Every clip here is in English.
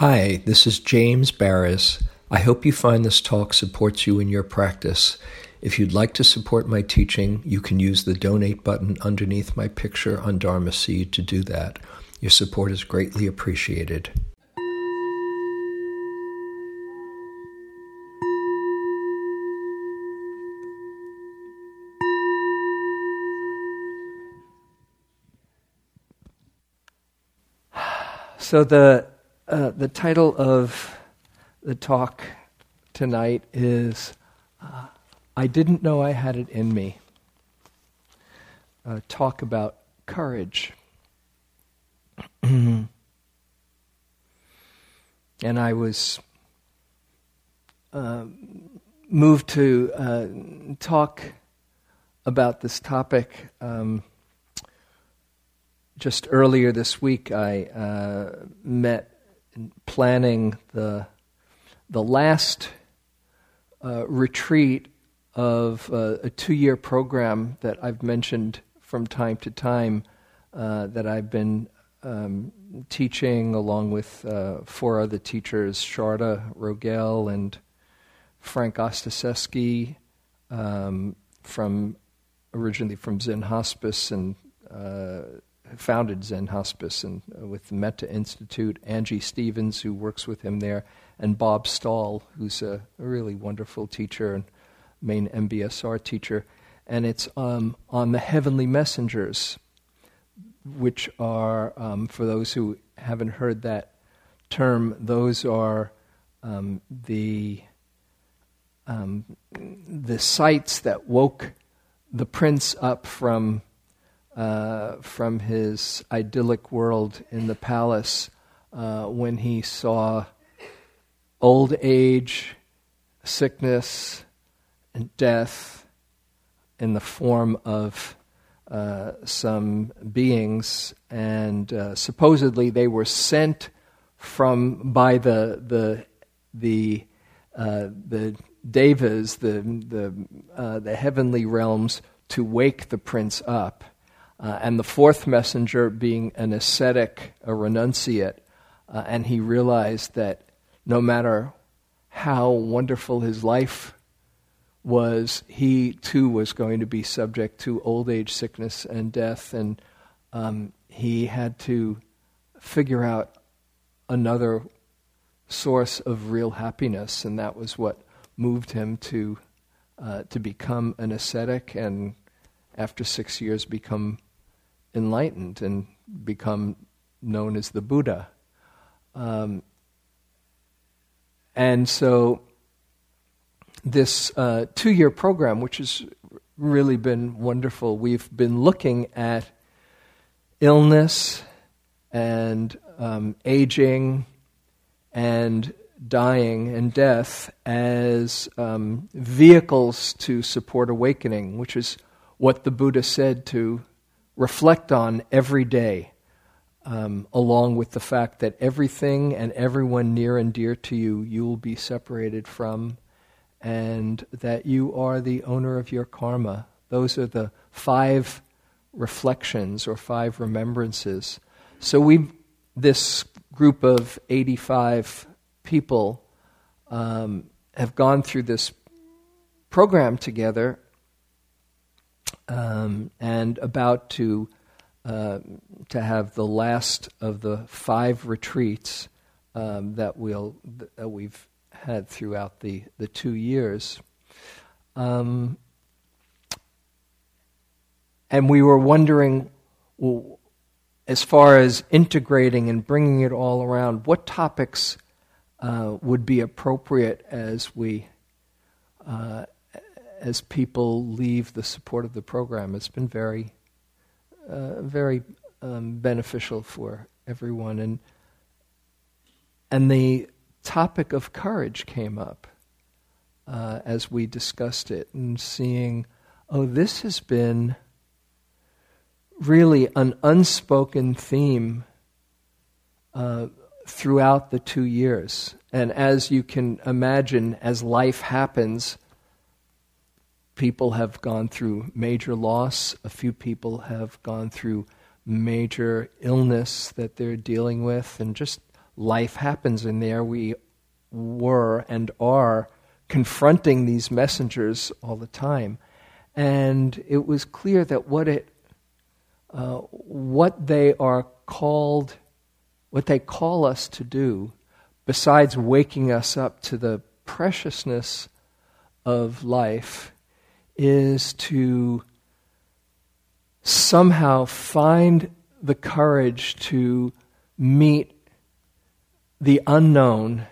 Hi, this is James Baraz. I hope you find this talk supports you in your practice. If you'd like to support my teaching, you can use the donate button underneath my picture on Dharma Seed to do that. Your support is greatly appreciated. So the uh, the title of the talk tonight is uh, "I Didn't Know I Had It in Me." Uh, talk about courage, and I was uh, moved to uh, talk about this topic. Um, just earlier this week, I uh, planning the the last uh, retreat of uh, a two-year program that I've mentioned from time to time uh, that I've been um, teaching along with uh, four other teachers, Sharda Rogell and Frank Ostaseski, um, from originally from Zen Hospice and uh, founded Zen Hospice and uh, with the Metta Institute, Angie Stevens, who works with him there, and Bob Stahl, who's a, really wonderful teacher and main MBSR teacher. And it's um, on the heavenly messengers, which are, um, for those who haven't heard that term, those are um, the um, the sights that woke the prince up from uh, from his idyllic world in the palace uh, when he saw old age, sickness, and death in the form of uh, some beings, and uh, supposedly they were sent from by the the the uh, the devas, the the the heavenly realms, to wake the prince up. Uh, and the fourth messenger being an ascetic, a renunciate. Uh, and he realized that no matter how wonderful his life was, he too was going to be subject to old age, sickness, and death. And um, he had to figure out another source of real happiness, and that was what moved him to uh, to become an ascetic, and after six years, become enlightened and become known as the Buddha. Um, and so, this uh, two year program, which has really been wonderful, we've been looking at illness and um, aging and dying and death as um, vehicles to support awakening, which is what the Buddha said to reflect on every day, um, along with the fact that everything and everyone near and dear to you, you will be separated from, and that you are the owner of your karma. Those are the five reflections or five remembrances. So we, this group of 85 people, um, have gone through this program together um, and about to uh, to have the last of the five retreats um, that we'll that we've had throughout the the two years. Um, and we were wondering, well, as far as integrating and bringing it all around, what topics uh, would be appropriate as we uh, as people leave the support of the program. It's been very, uh, very um, beneficial for everyone, and and the topic of courage came up uh, as we discussed it, and seeing, oh, this has been really an unspoken theme uh, throughout the two years. And as you can imagine, as life happens, people have gone through major loss, a few people have gone through major illness that they're dealing with, and just life happens, in there we were and are confronting these messengers all the time. And it was clear that what it uh, what they are called, what they call us to do, besides waking us up to the preciousness of life, is to somehow find the courage to meet the unknown,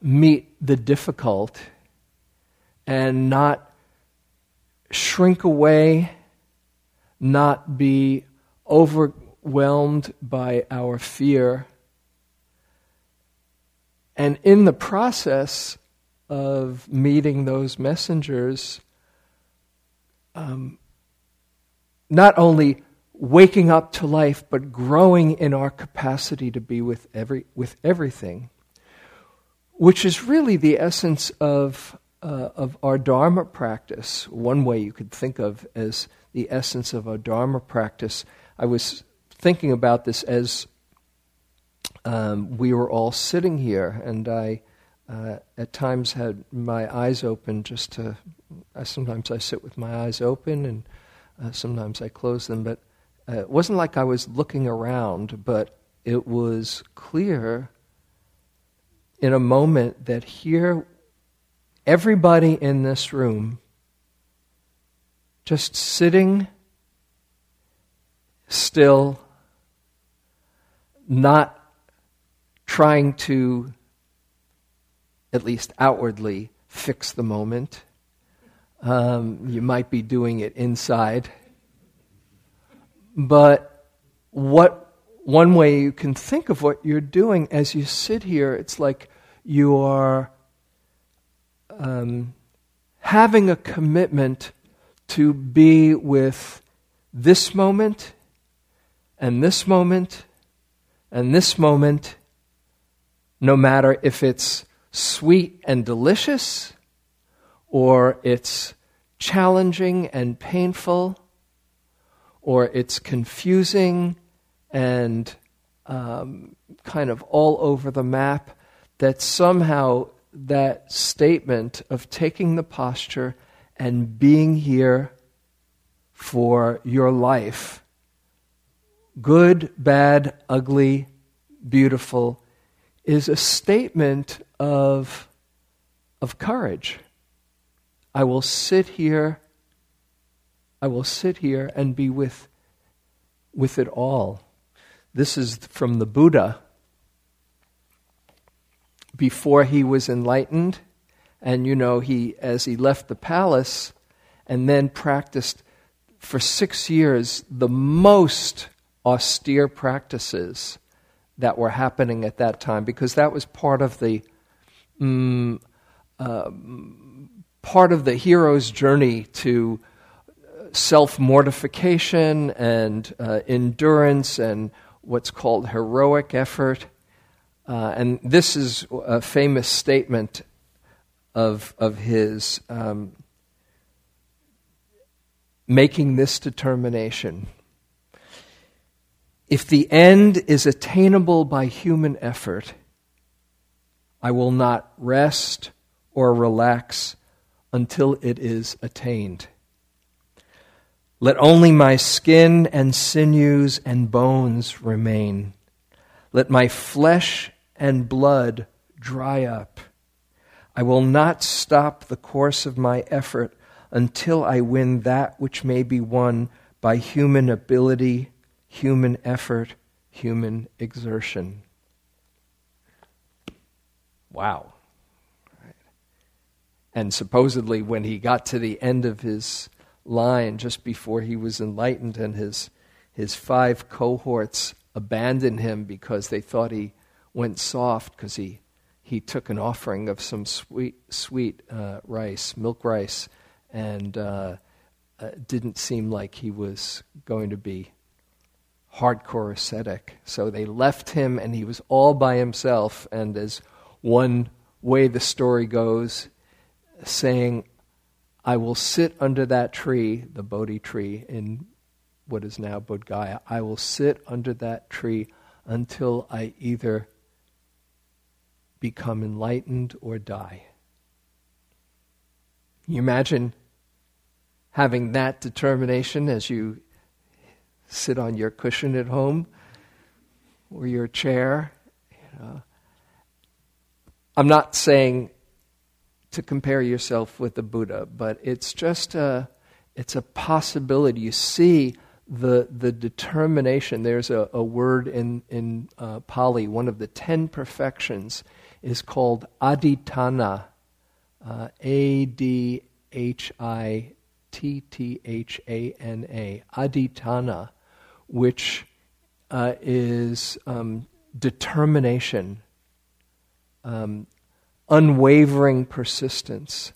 meet the difficult, and not shrink away not be overwhelmed by our fear. And in the process of meeting those messengers, um, not only waking up to life, but growing in our capacity to be with, every, with everything, which is really the essence of, uh, of our Dharma practice. One way you could think of as the essence of our Dharma practice. I was thinking about this as um, we were all sitting here, and I uh, at times had my eyes open just to. I, sometimes I sit with my eyes open, and uh, sometimes I close them. But uh, it wasn't like I was looking around, but it was clear in a moment that here, everybody in this room just sitting still, not trying to, at least outwardly, fix the moment. Um, you might be doing it inside. But what one way you can think of what you're doing as you sit here, it's like you are um, having a commitment to be with this moment and this moment and this moment, no matter if it's sweet and delicious or it's challenging and painful or it's confusing and um, kind of all over the map, that somehow that statement of taking the posture and being here for your life. Good, bad, ugly, beautiful is a statement of, of courage. I will sit here, I will sit here and be with, with it all. This is from the Buddha before he was enlightened and you know, he, as he left the palace and then practiced for six years the most austere practices that were happening at that time, because that was part of the um, uh, part of the hero's journey to self mortification and uh, endurance and what's called heroic effort. Uh, and this is a famous statement of, of his um, making this determination. If the end is attainable by human effort, I will not rest or relax until it is attained. Let only my skin and sinews and bones remain. Let my flesh and blood dry up. I will not stop the course of my effort until I win that which may be won by human ability, human effort, human exertion. Wow. And supposedly, when he got to the end of his line, just before he was enlightened, and his, his five cohorts abandoned him because they thought he went soft because he he took an offering of some sweet, sweet uh, rice, milk rice, and uh, uh, didn't seem like he was going to be hardcore ascetic. So they left him, and he was all by himself. And as one way the story goes, saying, I will sit under that tree, the Bodhi tree in what is now Bodh Gaya. I will sit under that tree until I either become enlightened or die. You imagine having that determination as you sit on your cushion at home or your chair. You know. I'm not saying to compare yourself with the Buddha, but it's just a, it's a possibility. You see the, the determination. There's a, a word in, in uh, Pali, one of the ten perfections is called adhitthana, uh, A D H I T T H A N A, adhitthana, which uh, is um, determination, um, unwavering persistence.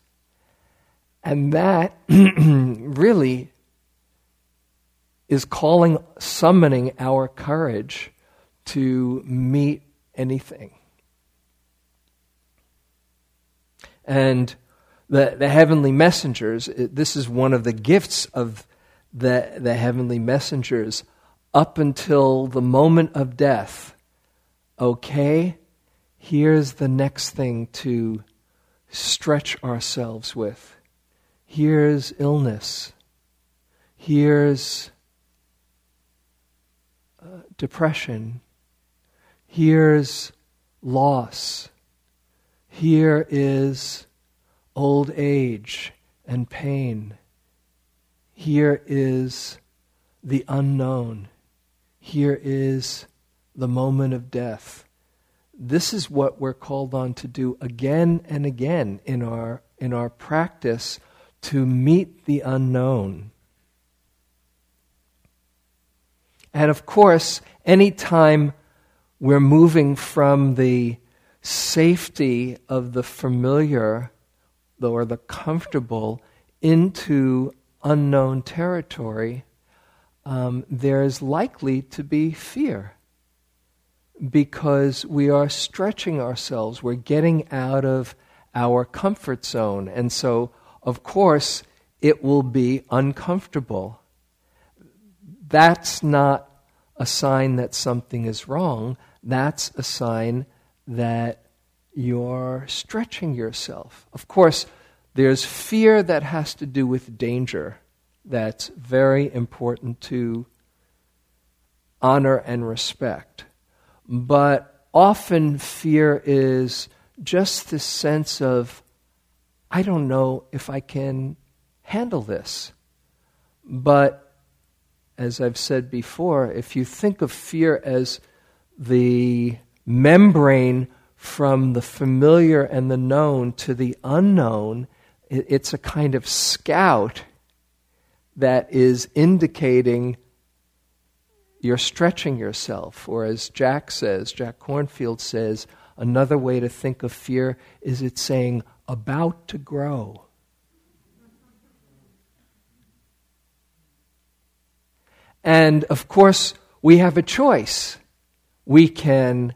And that really is calling, summoning our courage to meet anything. And the, the heavenly messengers, this is one of the gifts of the, the heavenly messengers up until the moment of death. Okay, here's the next thing to stretch ourselves with. Here's illness. Here's uh, depression. Here's loss. Here is old age and pain. Here is the unknown. Here is the moment of death. This is what we're called on to do again and again in our, in our practice to meet the unknown. And of course, anytime we're moving from the safety of the familiar or the comfortable into unknown territory, um, there's likely to be fear because we are stretching ourselves. We're getting out of our comfort zone. And so, of course, it will be uncomfortable. That's not a sign that something is wrong. That's a sign that you're stretching yourself. Of course, there's fear that has to do with danger that's very important to honor and respect. But often fear is just this sense of, I don't know if I can handle this. But as I've said before, if you think of fear as the membrane from the familiar and the known to the unknown, it's a kind of scout that is indicating you're stretching yourself. Or as Jack says, Jack Kornfield says, another way to think of fear is it's saying, about to grow. And of course, we have a choice. We can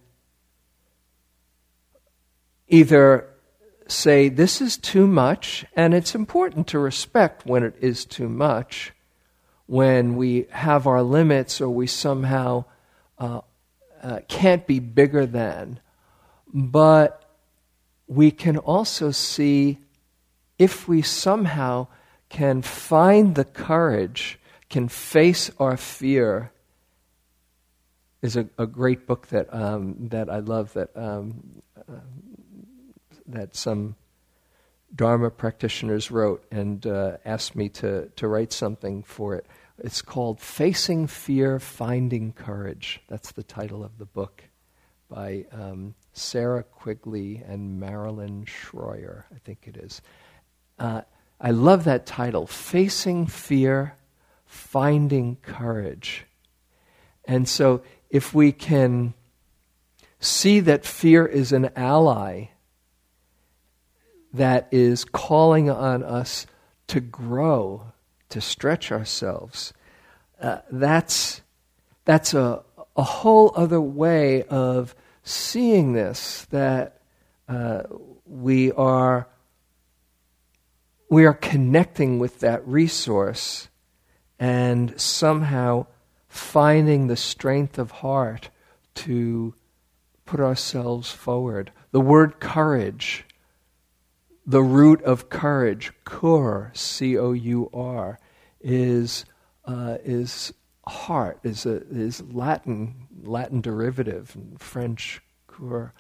either say this is too much, and it's important to respect when it is too much, when we have our limits or we somehow uh, uh, can't be bigger than. But we can also see if we somehow can find the courage, can face our fear. Is a, a great book that um, that I love that um, uh, that some Dharma practitioners wrote and uh, asked me to, to write something for it. It's called Facing Fear, Finding Courage. That's the title of the book by um, Sarah Quigley and Marilyn Shroyer, I think it is. Uh, I love that title Facing Fear, Finding Courage. And so, if we can see that fear is an ally that is calling on us to grow, to stretch ourselves. Uh, that's, that's a, a whole other way of seeing this that uh, we are we are connecting with that resource and somehow finding the strength of heart to put ourselves forward. The word courage, the root of courage, cur, C O U R, is, uh, is heart, is, a, is Latin, Latin derivative, French cur,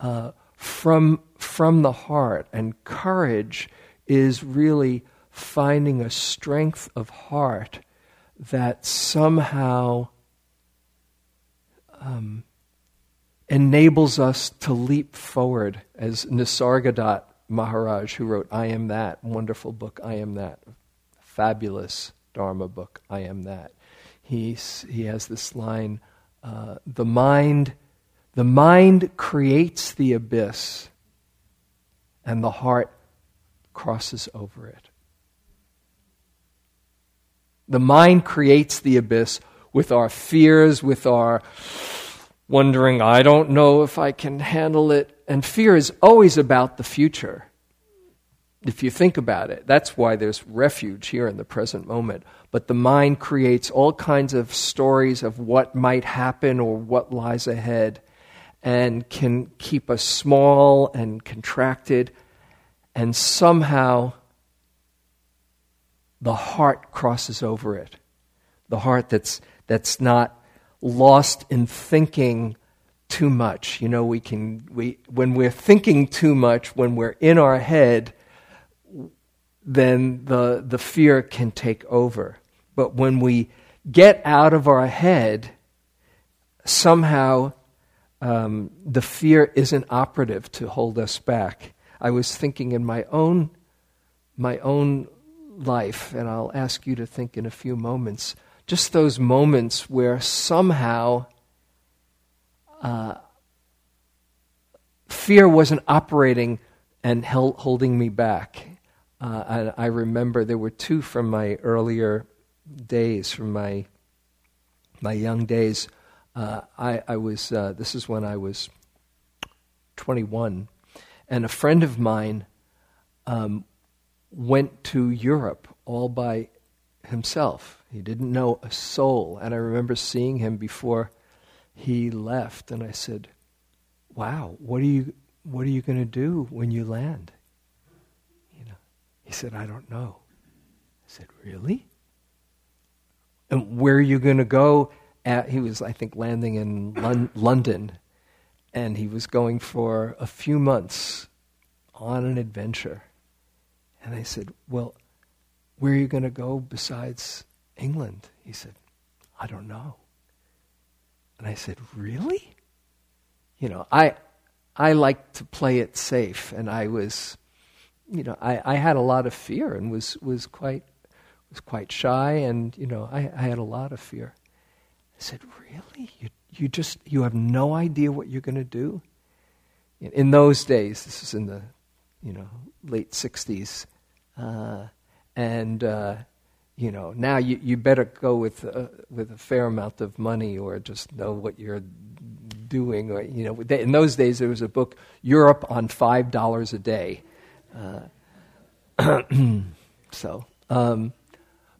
uh, from, from the heart. And courage is really finding a strength of heart that somehow um, enables us to leap forward, as Nisargadatta Maharaj, who wrote I Am That, wonderful book, I Am That, fabulous Dharma book, I Am That. He's, he has this line uh, the mind the mind creates the abyss and the heart crosses over it the mind creates the abyss with our fears with our wondering, I don't know if I can handle it. And fear is always about the future. If you think about it, that's why there's refuge here in the present moment. But the mind creates all kinds of stories of what might happen or what lies ahead and can keep us small and contracted. And somehow the heart crosses over it. The heart that's, that's not lost in thinking too much. You know, we can, we, when we're thinking too much, when we're in our head, then the, the fear can take over. But when we get out of our head, somehow um, the fear isn't operative to hold us back. I was thinking in my own, my own life, and I'll ask you to think in a few moments just those moments where somehow uh, fear wasn't operating and held, holding me back. Uh, I, I, remember there were two from my earlier days, from my my young days. Uh, I, I, was uh, this is when I was 21, and a friend of mine um, went to Europe all by himself. He didn't know a soul. And I remember seeing him before he left, and I said, Wow, what are you, what are you going to do when you land? You know, he said, I don't know. I said, Really? And where are you going to go? At, he was, I think, landing in Lon- London, and he was going for a few months on an adventure. And I said, Well, where are you going to go besides England? He said, I don't know. And I said, Really? You know, I, I like to play it safe, and I was, you know, I, I had a lot of fear and was, was, quite, was quite shy, and, you know, I, I had a lot of fear. I said, Really? You, you just, you have no idea what you're going to do? In those days, this is in the, you know, late 60s, uh, and uh, you know now you, you better go with uh, with a fair amount of money or just know what you're doing or you know in those days there was a book Europe on five dollars a day. Uh, so um,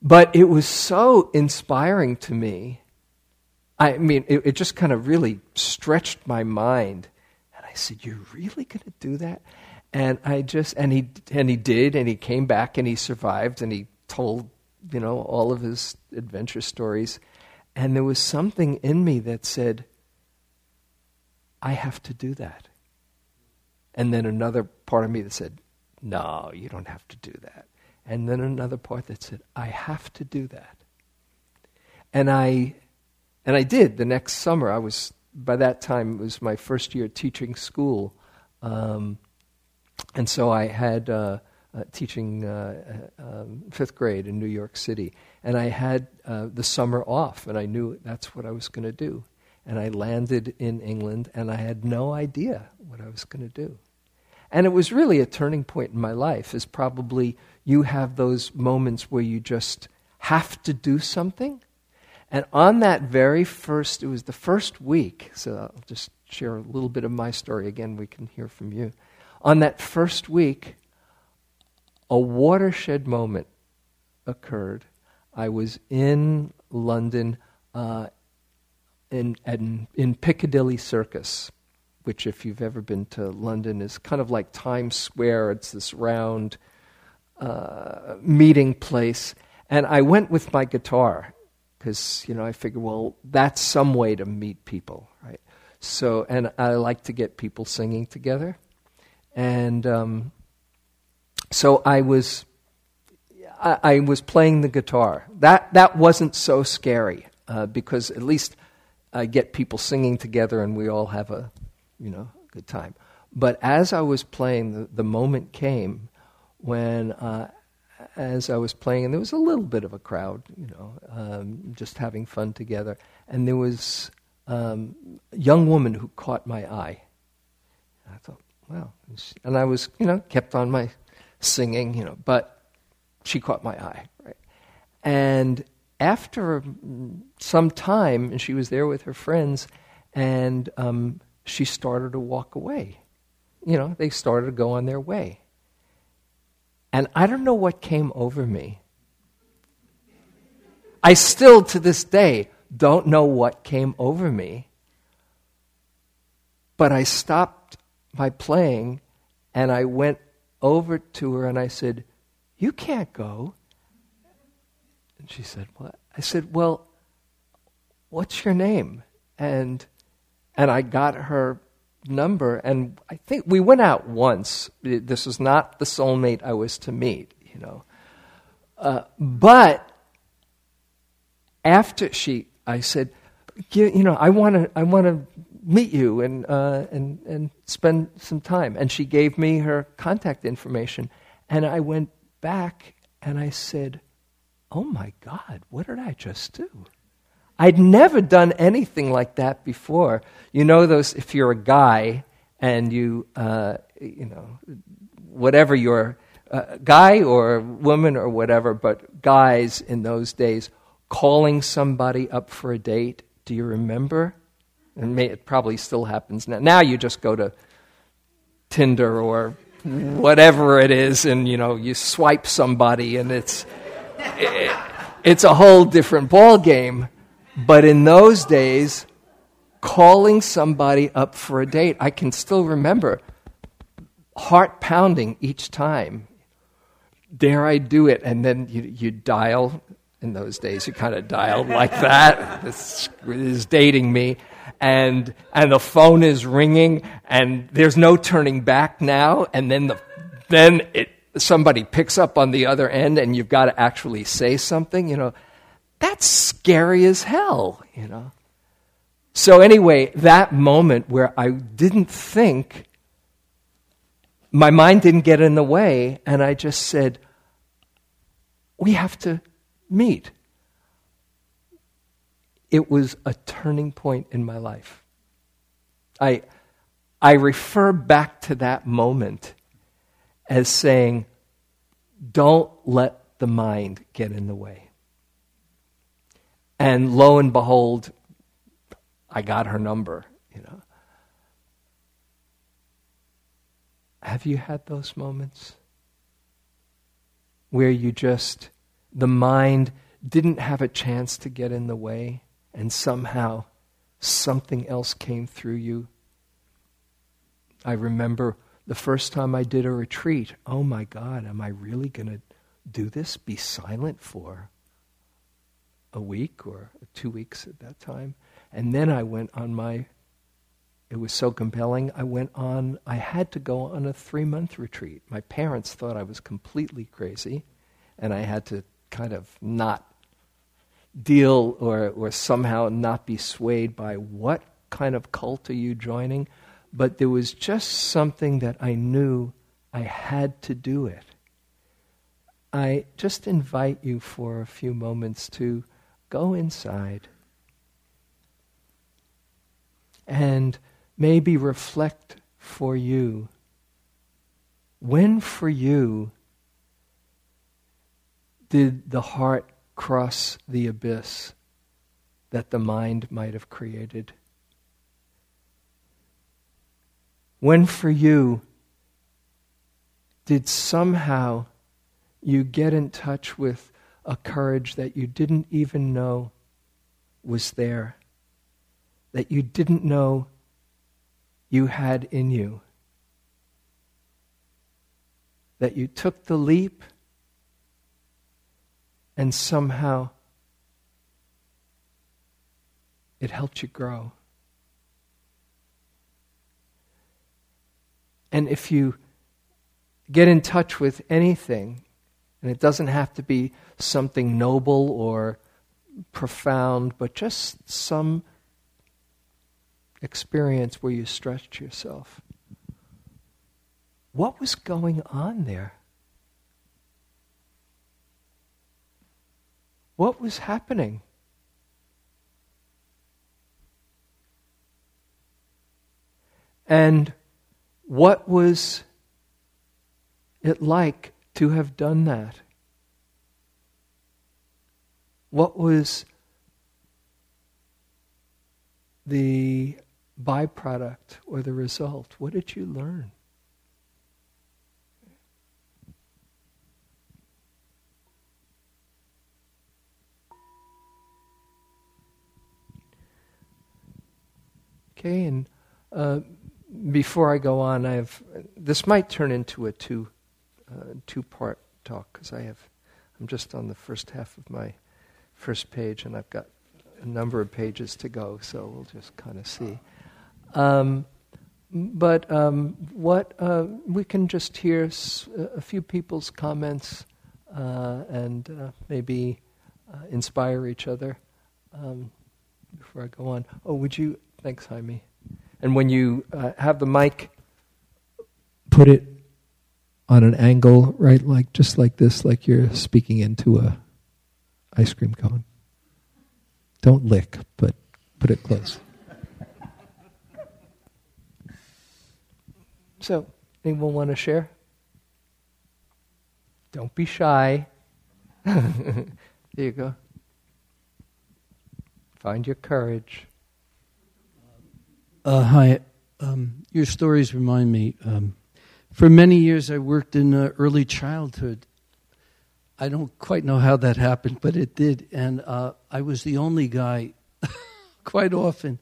but it was so inspiring to me. I mean it, it just kind of really stretched my mind. And I said you're really going to do that? And I just and he and he did, and he came back, and he survived, and he told you know all of his adventure stories, and there was something in me that said, I have to do that. And then another part of me that said, No, you don't have to do that. And then another part that said, I have to do that. And I and I did the next summer. I was by that time it was my first year teaching school. Um, and so I had uh, uh, teaching uh, uh, um, fifth grade in New York City, and I had uh, the summer off, and I knew that's what I was going to do. And I landed in England, and I had no idea what I was going to do. And it was really a turning point in my life. Is probably you have those moments where you just have to do something. And on that very first, it was the first week, so I'll just share a little bit of my story again. We can hear from you. On that first week, a watershed moment occurred. I was in London uh, in, in, in Piccadilly Circus. which, if you've ever been to London, is kind of like Times Square. It's this round uh, meeting place. And I went with my guitar because, you know, I figured, well, that's some way to meet people, right? So, and I like to get people singing together. And um, so I was, I, I, was playing the guitar. That, that wasn't so scary uh, because at least I get people singing together and we all have a, you know, good time. But as I was playing, the, the moment came when, uh, as I was playing, and there was a little bit of a crowd, you know, um, just having fun together, and there was um, a young woman who caught my eye. I thought, wow. And I was, you know, kept on my singing, you know, but she caught my eye, right? And after some time, and she was there with her friends, and um, she started to walk away. You know, they started to go on their way. And I don't know what came over me. I still, to this day, don't know what came over me. But I stopped my playing and I went over to her and I said, You can't go. And she said, What? I said, Well, what's your name? And and I got her number and I think we went out once. This was not the soulmate I was to meet, you know. Uh, but after she I said, you know, I want to, I want to meet you and, uh, and, and spend some time. And she gave me her contact information. And I went back and I said, oh my God, what did I just do? I'd never done anything like that before. You know, those, if you're a guy and you, uh, you know, whatever your uh, guy or woman or whatever, but guys in those days calling somebody up for a date. Do you remember? And may, it probably still happens now. Now you just go to Tinder or whatever it is, and you know you swipe somebody, and it's it, it's a whole different ball game. But in those days, calling somebody up for a date, I can still remember heart pounding each time. Dare I do it? And then you, you dial in those days. You kind of dialed like that. This is dating me. And, and the phone is ringing, and there's no turning back now. And then, the, then it, somebody picks up on the other end, and you've got to actually say something. You know, that's scary as hell, you know. So, anyway, that moment where I didn't think, my mind didn't get in the way, and I just said, we have to meet. It was a turning point in my life. I, I refer back to that moment as saying, don't let the mind get in the way. And lo and behold, I got her number, you know. Have you had those moments where you just the mind didn't have a chance to get in the way, and somehow something else came through you. I remember the first time I did a retreat. Oh my God, am I really going to do this? Be silent for a week or two weeks at that time. And then I went on my, it was so compelling, I went on, I had to go on a three month retreat. My parents thought I was completely crazy, and I had to kind of not deal or, or somehow not be swayed by what kind of cult are you joining, but there was just something that I knew I had to do it. I just invite you for a few moments to go inside and maybe reflect for you when for you did the heart cross the abyss that the mind might have created? When for you did somehow you get in touch with a courage that you didn't even know was there, that you didn't know you had in you. That you took the leap and somehow it helped you grow. And if you get in touch with anything, and it doesn't have to be something noble or profound, but just some experience where you stretched yourself. What was going on there? What was happening? And what was it like to have done that? What was the byproduct or the result? What did you learn? Okay, and uh, before I go on, I have this might turn into a two uh, two part talk because I have I'm just on the first half of my first page and I've got a number of pages to go, so we'll just kind of see. Um, but um, what uh, we can just hear s- a few people's comments uh, and uh, maybe uh, inspire each other um, before I go on. Oh, would you? Thanks, Jaime. And when you uh, have the mic, put it on an angle, right, like just like this, like you're speaking into a ice cream cone. Don't lick, but put it close. So, anyone want to share? Don't be shy. there you go. Find your courage. Uh, hi. Um, your stories remind me. Um, for many years, I worked in uh, early childhood. I don't quite know how that happened, but it did. And uh, I was the only guy, quite often,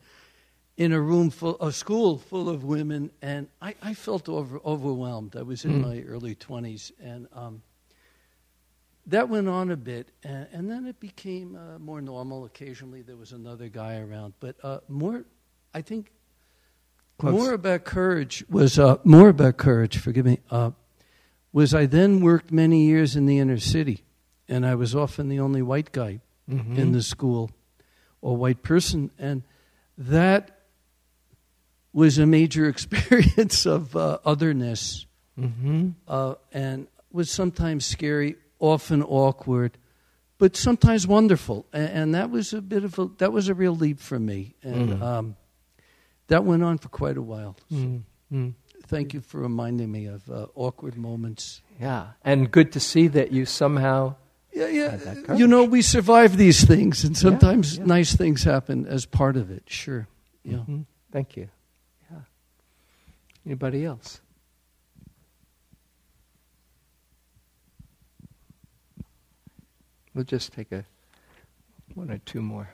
in a room full, a school full of women, and I, I felt over, overwhelmed. I was in mm. my early 20s, and um, that went on a bit, and, and then it became uh, more normal. Occasionally, there was another guy around, but uh, more, I think, Close. more about courage was uh, more about courage. Forgive me. Uh, was I then worked many years in the inner city, and I was often the only white guy mm-hmm. in the school, or white person, and that was a major experience of uh, otherness, mm-hmm. uh, and was sometimes scary, often awkward, but sometimes wonderful. And, and, that was a bit of a that was a real leap for me, and mm. um, that went on for quite a while. So mm. Thank you for reminding me of uh, awkward moments. Yeah, and good to see that you somehow. Yeah, yeah. You know, we survive these things, and sometimes yeah, yeah. nice things happen as part of it. Sure. Yeah. Mm-hmm. Thank you. Yeah. Anybody else? We'll just take a one or two more.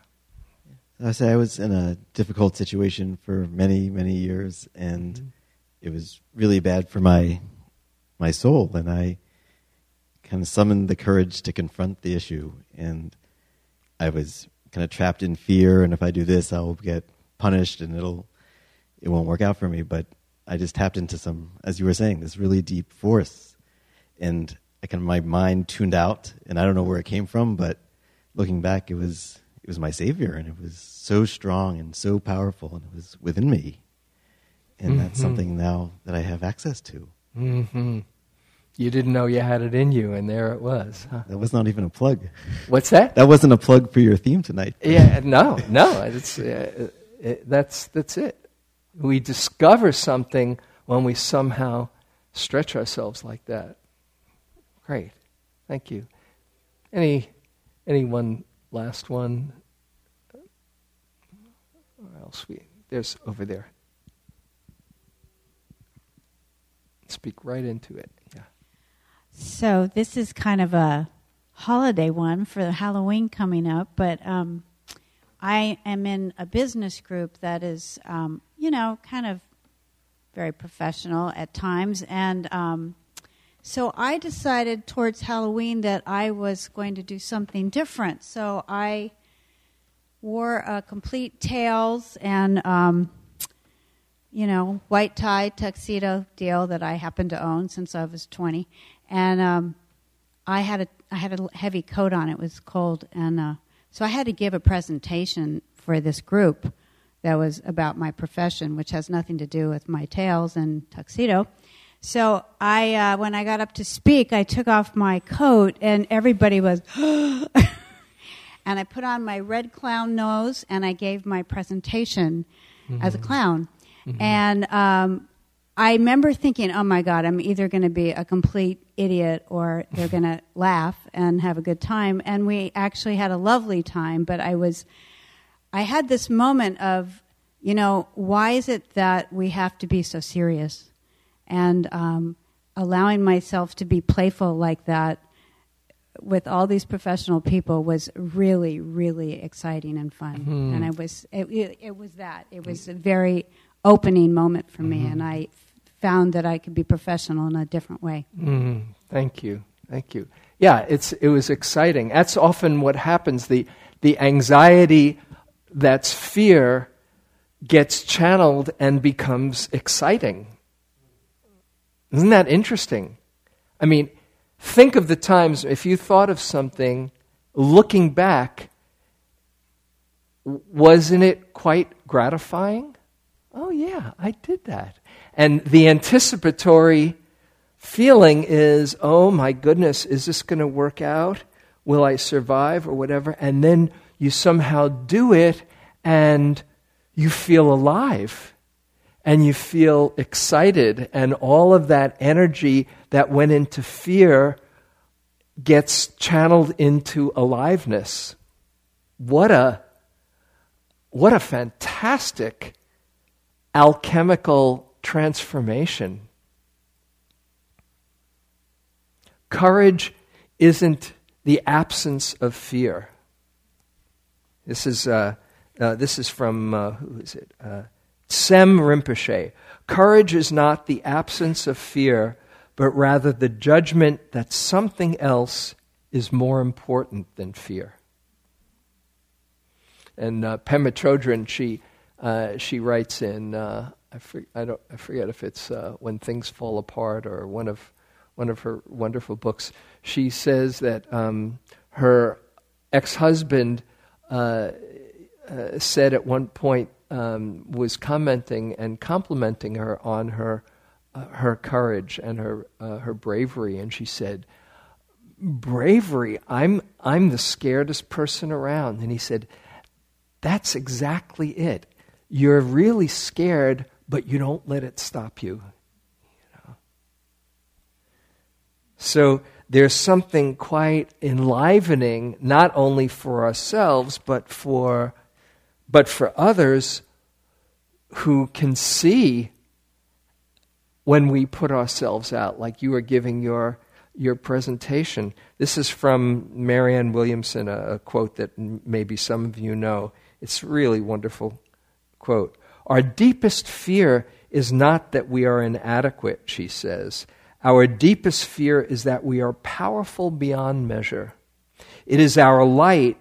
I say I was in a difficult situation for many, many years, and mm-hmm. it was really bad for my my soul. And I kind of summoned the courage to confront the issue. And I was kind of trapped in fear, and if I do this, I'll get punished, and it'll it won't work out for me. But I just tapped into some, as you were saying, this really deep force, and I kind of my mind tuned out, and I don't know where it came from, but looking back, it was it was my savior, and it was so strong and so powerful, and it was within me, and mm-hmm. that's something now that I have access to. Mm-hmm. You didn't know you had it in you, and there it was. Huh? That was not even a plug. What's that? That wasn't a plug for your theme tonight. Yeah, no, no. It's, uh, it, that's that's it. We discover something when we somehow stretch ourselves like that. Great. Thank you. Any any one last one? Or else we there's over there. Speak right into it. Yeah. So this is kind of a holiday one for Halloween coming up, but um, I am in a business group that is, um, you know, kind of very professional at times. And um, so I decided towards Halloween that I was going to do something different. So I wore a complete tails and, um, you know, white tie tuxedo deal that I happened to own since I was 20. And um, I had a I had a heavy coat on. It was cold, and uh, so I had to give a presentation for this group that was about my profession, which has nothing to do with my tails and tuxedo. So I, uh, when I got up to speak, I took off my coat, and everybody was, and I put on my red clown nose, and I gave my presentation mm-hmm. as a mm-hmm. clown. Mm-hmm. And um, I remember thinking, oh my God, I'm either going to be a complete idiot or they're going to laugh and have a good time. And we actually had a lovely time, but I was, I had this moment of, you know, why is it that we have to be so serious? And um, allowing myself to be playful like that with all these professional people was really, really exciting and fun. Mm-hmm. And I was, it, it, it, was that. It was a very opening moment for mm-hmm. me, and I found that I could be professional in a different way. Mm, thank you, thank you. Yeah, it's it was exciting. That's often what happens. the The anxiety that's fear gets channeled and becomes exciting. Isn't that interesting? I mean, think of the times if you thought of something looking back, wasn't it quite gratifying? Oh, yeah, I did that. And the anticipatory feeling is, oh my goodness, is this going to work out? Will I survive or whatever? And then you somehow do it and you feel alive and you feel excited, and all of that energy that went into fear gets channeled into aliveness. What a what a fantastic alchemical transformation. Courage isn't the absence of fear. This is, uh, uh, this is from, uh, who is it? Sem Rinpoche. Courage is not the absence of fear, but rather the judgment that something else is more important than fear. And uh, Pema Chodron, she, uh, she writes in uh, I, for, I, don't, I forget if it's uh, When Things Fall Apart or one of, one of her wonderful books. She says that um, her ex husband uh, uh, said at one point, um, was commenting and complimenting her on her, uh, her courage and her, uh, her bravery. And she said, Bravery, I'm, I'm the scaredest person around. And he said, That's exactly it. You're really scared but you don't let it stop you. you know? So there's something quite enlivening, not only for ourselves, but for, but for others who can see when we put ourselves out, like you are giving your, your presentation. This is from Marianne Williamson, a, a quote that maybe some of you know. It's really wonderful quote. Our deepest fear is not that we are inadequate, she says. Our deepest fear is that we are powerful beyond measure. It is our light,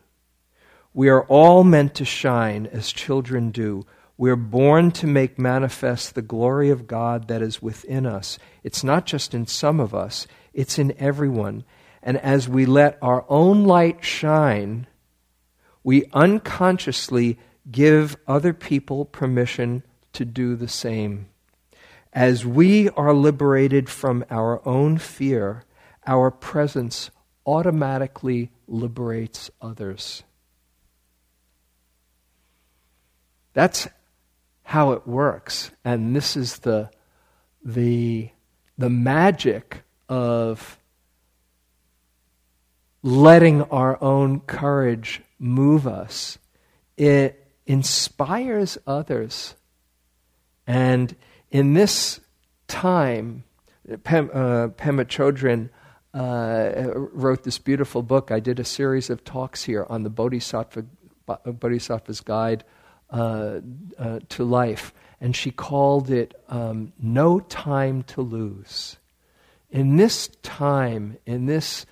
We are all meant to shine as children do. We're born to make manifest the glory of God that is within us. It's not just in some of us, it's in everyone. And as we let our own light shine, we unconsciously give other people permission to do the same. As we are liberated from our own fear, our presence automatically liberates others. That's how it works. And this is the the, the magic of letting our own courage move us. It inspires others. And in this time, Pem, uh, Pema Chodron uh, wrote this beautiful book. I did a series of talks here on the Bodhisattva, Bodhisattva's Guide uh, uh, to Life, and she called it um, No Time to Lose. In this time, in this,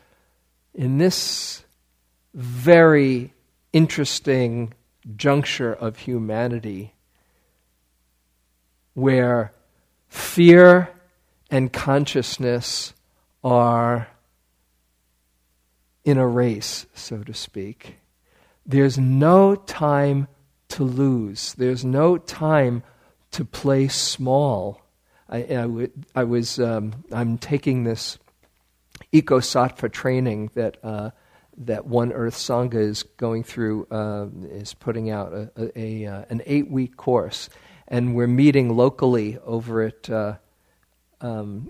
in this very interesting juncture of humanity, where fear and consciousness are in a race, so to speak. There's no time to lose. There's no time to play small. I, I, w- I was um, I'm taking this eco sattva training that uh, that One Earth Sangha is going through uh, is putting out a, a, a uh, an eight week course, and we're meeting locally over at uh, um,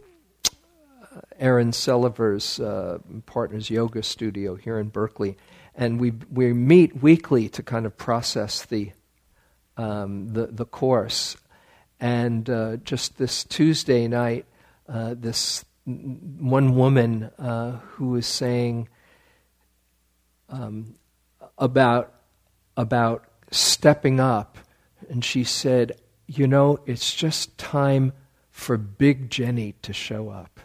Aaron Selliver's uh, partner's yoga studio here in Berkeley, and we we meet weekly to kind of process the um, the the course. And uh, just this Tuesday night, uh, this one woman uh, who was saying um, about about stepping up, and she said, "You know, it's just time for Big Jenny to show up."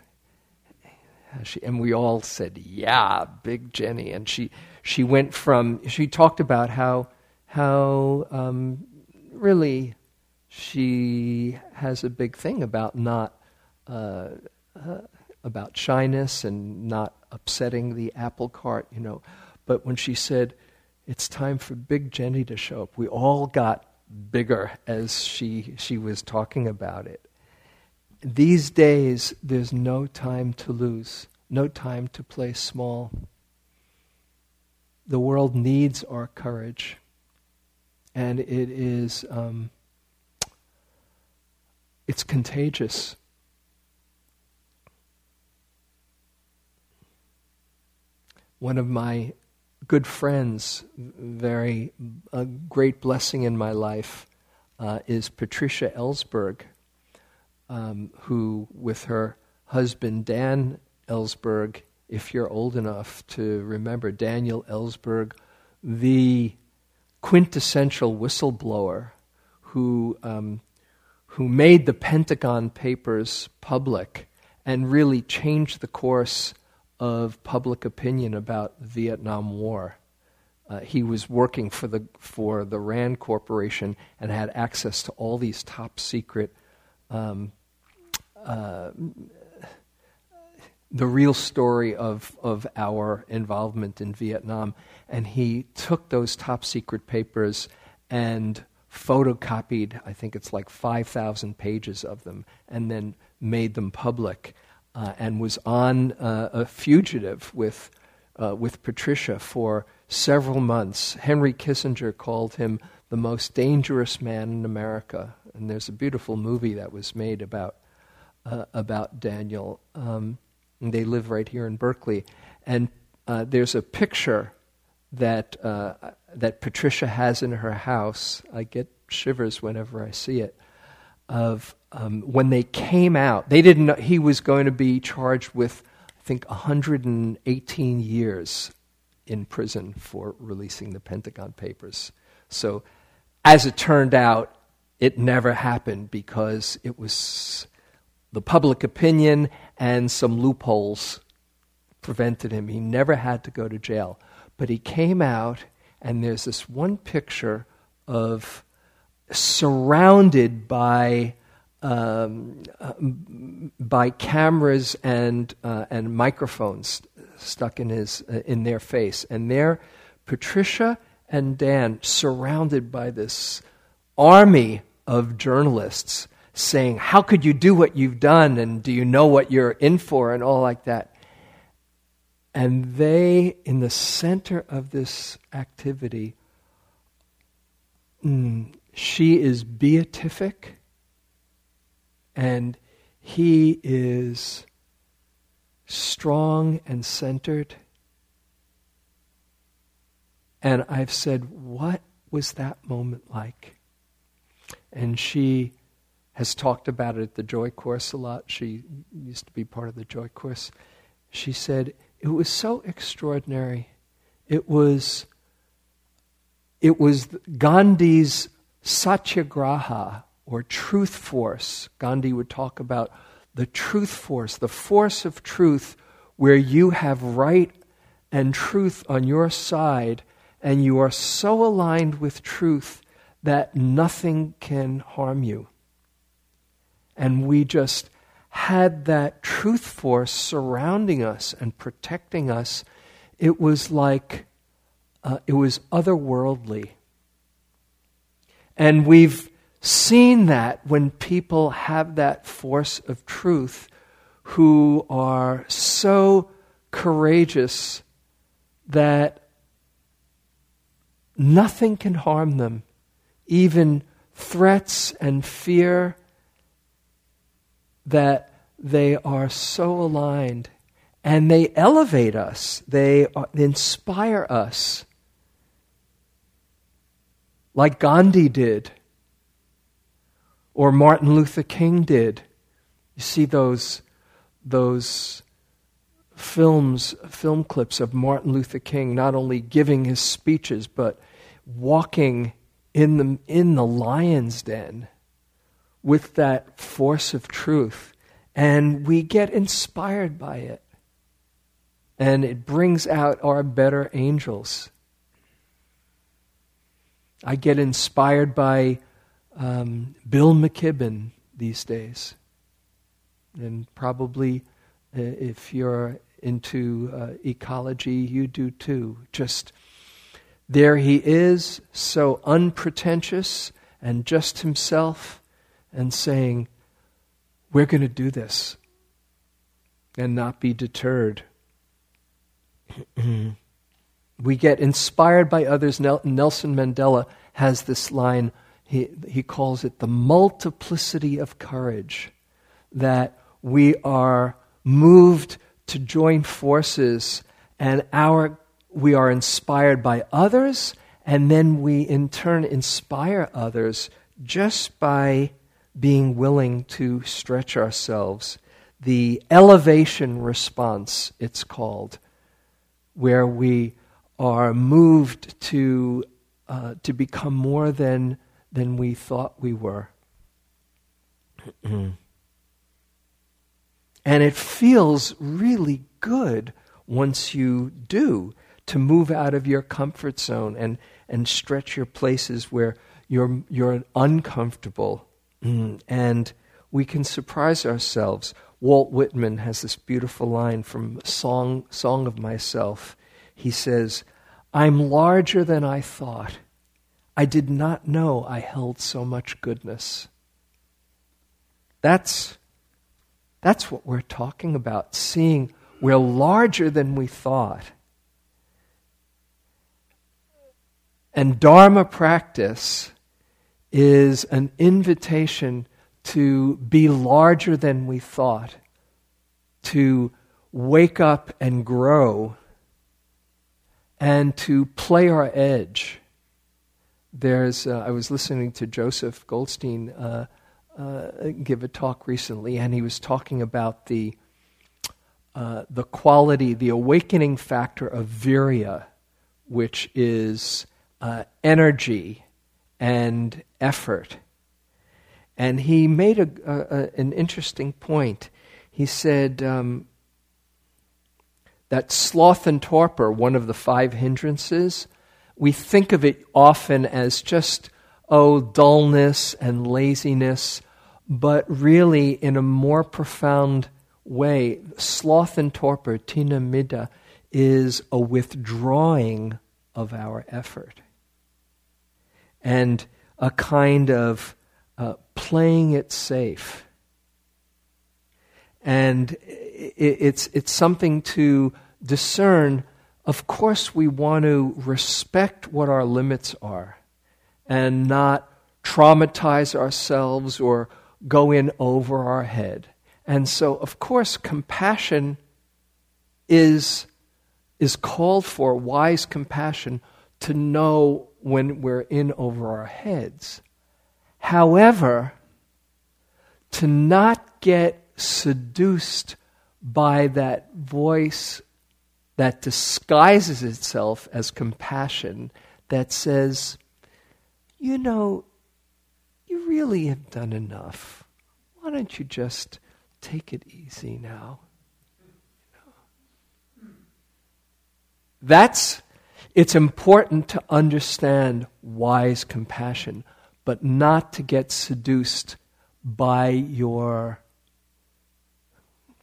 She, and we all said, "Yeah, Big Jenny." And she she went from she talked about how how um, really she has a big thing about not uh, uh, about shyness and not upsetting the apple cart, you know. But when she said, "It's time for Big Jenny to show up," we all got bigger as she she was talking about it. These days, there's no time to lose, no time to play small. The world needs our courage, and it is um, it's contagious. One of my good friends, very a great blessing in my life, uh, is Patricia Ellsberg um, who, with her husband Dan Ellsberg, if you're old enough to remember Daniel Ellsberg, the quintessential whistleblower who, um, who made the Pentagon Papers public and really changed the course of public opinion about the Vietnam War. Uh, he was working for the, for the RAND Corporation and had access to all these top secret um, uh, the real story of, of our involvement in Vietnam. And he took those top secret papers and photocopied, I think it's like 5,000 pages of them, and then made them public. Uh, and was on uh, a fugitive with, uh, with Patricia for several months. Henry Kissinger called him the most dangerous man in America. And there's a beautiful movie that was made about uh, about Daniel. Um, they live right here in Berkeley, and uh, there's a picture that uh, that Patricia has in her house. I get shivers whenever I see it. Of um, when they came out, they didn't know he was going to be charged with, I think, 118 years in prison for releasing the Pentagon Papers. So, as it turned out, it never happened because it was the public opinion and some loopholes prevented him. He never had to go to jail. But he came out, and there's this one picture of surrounded by um, uh, by cameras and uh, and microphones stuck in his uh, in their face, and there, Patricia and Dan surrounded by this army of journalists saying, How could you do what you've done? And do you know what you're in for? And all like that. And they, in the center of this activity, mm, she is beatific, and he is strong and centered. And I've said, What was that moment like? And she has talked about it at the Joy Course a lot. She used to be part of the Joy Course. She said, It was so extraordinary. It was, it was Gandhi's satyagraha, or truth force. Gandhi would talk about the truth force, the force of truth, where you have right and truth on your side, and you are so aligned with truth that nothing can harm you. And we just had that truth force surrounding us and protecting us. It was like, uh, it was otherworldly. And we've seen that when people have that force of truth who are so courageous that nothing can harm them, even threats and fear, that they are so aligned and they elevate us, they, inspire us, like Gandhi did or Martin Luther King did. You see those, those films, film clips of Martin Luther King not only giving his speeches, but walking in the, in the lion's den with that force of truth. And we get inspired by it. And it brings out our better angels. I get inspired by um, Bill McKibben these days. And probably uh, if you're into uh, ecology, you do too. Just there he is, so unpretentious and just himself, and saying, We're going to do this and not be deterred. we get inspired by others. Nelson Mandela has this line he, he calls it the multiplicity of courage, that we are moved to join forces and our, we are inspired by others, and then we in turn inspire others just by being willing to stretch ourselves. The elevation response, it's called, where we are moved to, uh, to become more than than we thought we were. and it feels really good once you do to move out of your comfort zone and, and stretch your places where you're, you're uncomfortable. Hmm. and we can surprise ourselves. Walt Whitman has this beautiful line from Song, Song of Myself. He says, I'm larger than I thought. I did not know I held so much goodness. That's, that's what we're talking about, seeing we're larger than we thought. And Dharma practice is an invitation to be larger than we thought, to wake up and grow, and to play our edge. There's, uh, I was listening to Joseph Goldstein uh, uh, give a talk recently, and he was talking about the, uh, the quality, the awakening factor of virya, which is uh, energy and effort. And he made a, a, an interesting point. He said um, that sloth and torpor, one of the five hindrances, we think of it often as just, oh, dullness and laziness, but really in a more profound way, sloth and torpor, thina middha, is a withdrawing of our effort and a kind of uh, playing it safe. And it's, it's something to discern of course, we want to respect what our limits are and not traumatize ourselves or go in over our head. And so, of course, compassion is, is called for, wise compassion, to know when we're in over our heads. However, to not get seduced by that voice that disguises itself as compassion that says, you know, you really have done enough. Why don't you just take it easy now? That's, it's important to understand wise compassion, but not to get seduced by your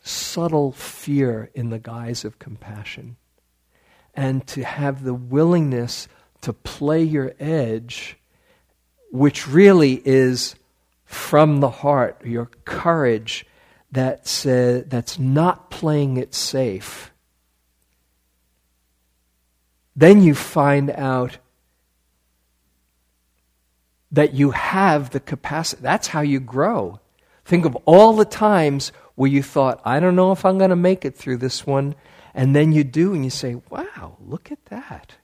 subtle fear in the guise of compassion. And to have the willingness to play your edge, which really is from the heart, your courage that's, uh, that's not playing it safe. Then you find out that you have the capacity. That's how you grow. Think of all the times where you thought, I don't know if I'm going to make it through this one. And then you do, and you say, wow, look at that.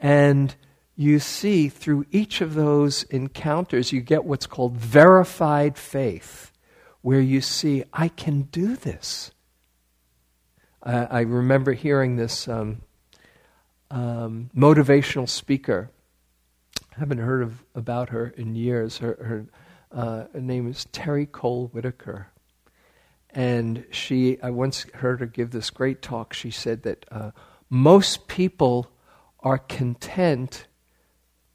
And you see through each of those encounters, you get what's called verified faith, where you see, I can do this. I, I remember hearing this um, um, motivational speaker. I haven't heard of, about her in years. Her, her uh, name is Terry Cole Whittaker. And she, I once heard her give this great talk. She said that uh, most people are content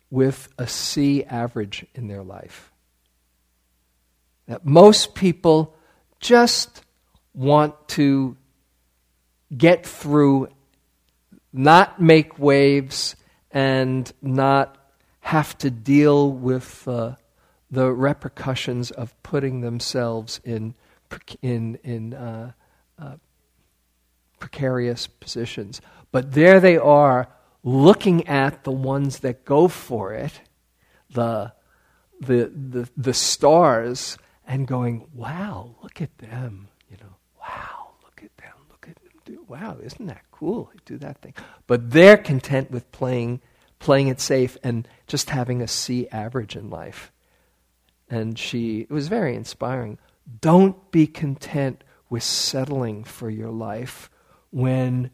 with a C average in their life. That most people just want to get through, not make waves, and not have to deal with uh, the repercussions of putting themselves in, in, in uh, uh, precarious positions. But there they are looking at the ones that go for it, the, the, the, the stars, and going, wow, look at them. You know, wow, look at them. Look at them do, wow, isn't that cool? They do that thing. But they're content with playing, playing it safe and just having a C average in life and she it was very inspiring. Don't be content with settling for your life when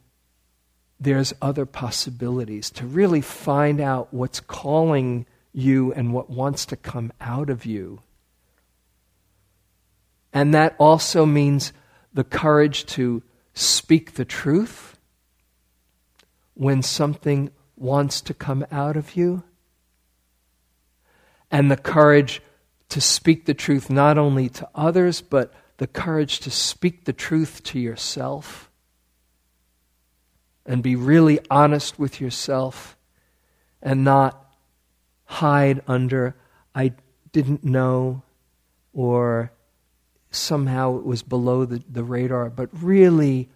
there's other possibilities to really find out what's calling you and what wants to come out of you. And that also means the courage to speak the truth when something wants to come out of you, and the courage to speak the truth not only to others, but the courage to speak the truth to yourself and be really honest with yourself and not hide under, I didn't know, or somehow it was below the, the radar, but really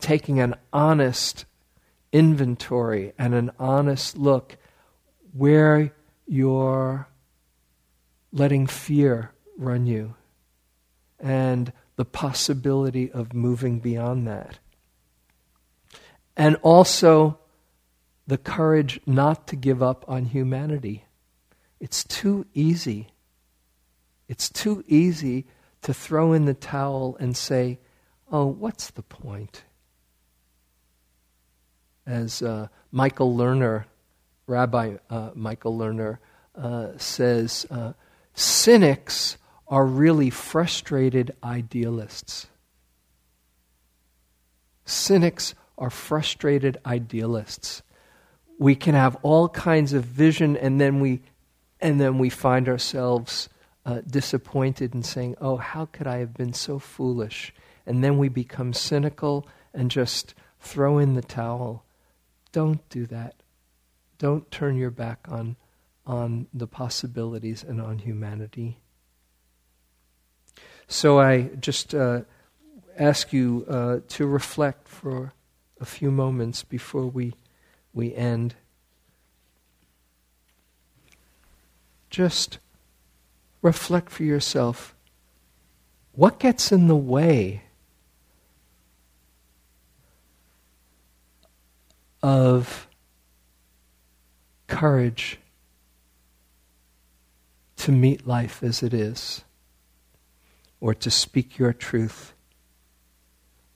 taking an honest inventory and an honest look where you're letting fear run you and the possibility of moving beyond that. And also the courage not to give up on humanity. It's too easy. It's too easy to throw in the towel and say, oh, what's the point? As uh, Michael Lerner, Rabbi uh, Michael Lerner, uh, says, uh, Cynics are really frustrated idealists. Cynics are frustrated idealists. We can have all kinds of vision, and then we, and then we find ourselves uh, disappointed and saying, "Oh, how could I have been so foolish?" And then we become cynical and just throw in the towel. Don't do that. Don't turn your back on on the possibilities and on humanity. So I just uh, ask you uh, to reflect for a few moments before we, we end. Just reflect for yourself. what gets in the way of courage to meet life as it is or to speak your truth?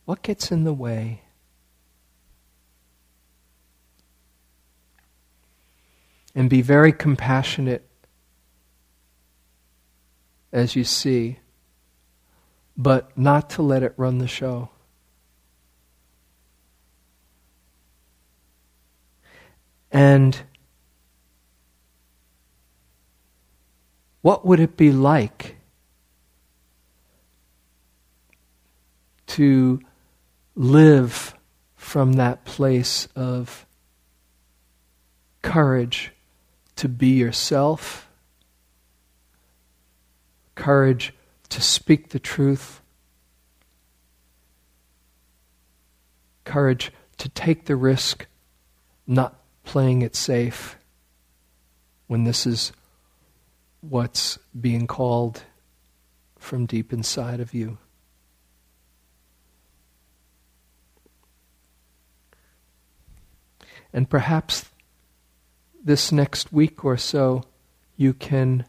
What gets in the way? And be very compassionate as you see, but not to let it run the show. And what would it be like to live from that place of courage to be yourself, courage to speak the truth, courage to take the risk, not playing it safe when this is what's being called from deep inside of you. And perhaps this next week or so, you can,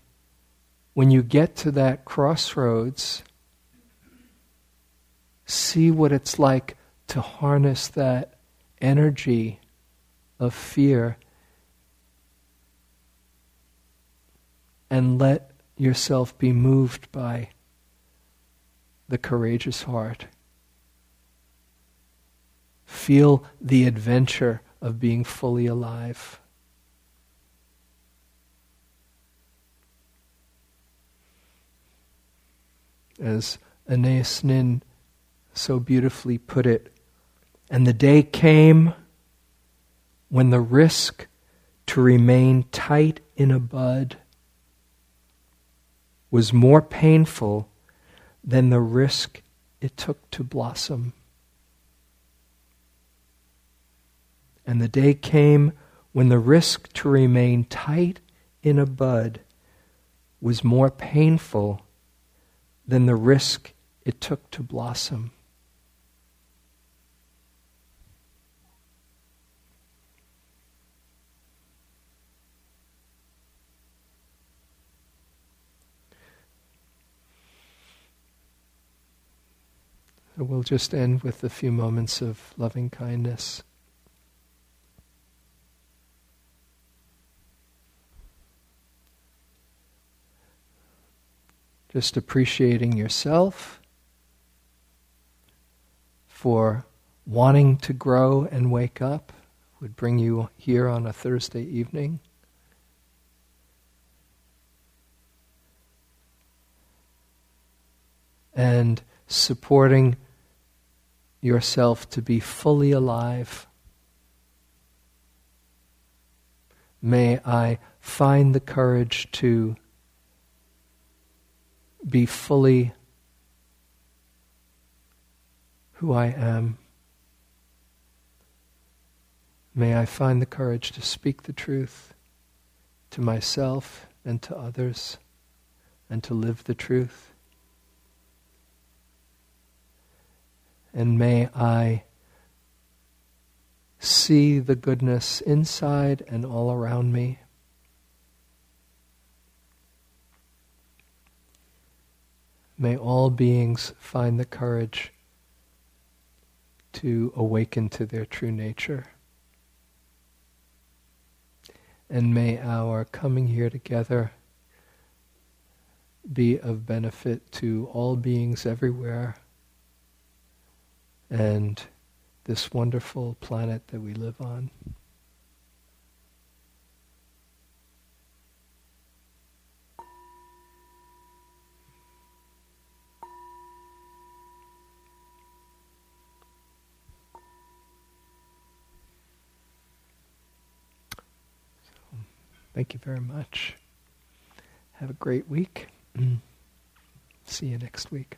when you get to that crossroads, see what it's like to harness that energy of fear and let yourself be moved by the courageous heart. Feel the adventure of being fully alive. As Anais Nin so beautifully put it, and the day came when the risk to remain tight in a bud was more painful than the risk it took to blossom. And the day came when the risk to remain tight in a bud was more painful than the risk it took to blossom. So we'll just end with a few moments of loving kindness. Just appreciating yourself for wanting to grow and wake up would bring you here on a Thursday evening. And supporting yourself to be fully alive. May I find the courage to be fully who I am. May I find the courage to speak the truth to myself and to others and to live the truth. And may I see the goodness inside and all around me. May all beings find the courage to awaken to their true nature. And may our coming here together be of benefit to all beings everywhere and this wonderful planet that we live on. Thank you very much. Have a great week. Mm. See you next week.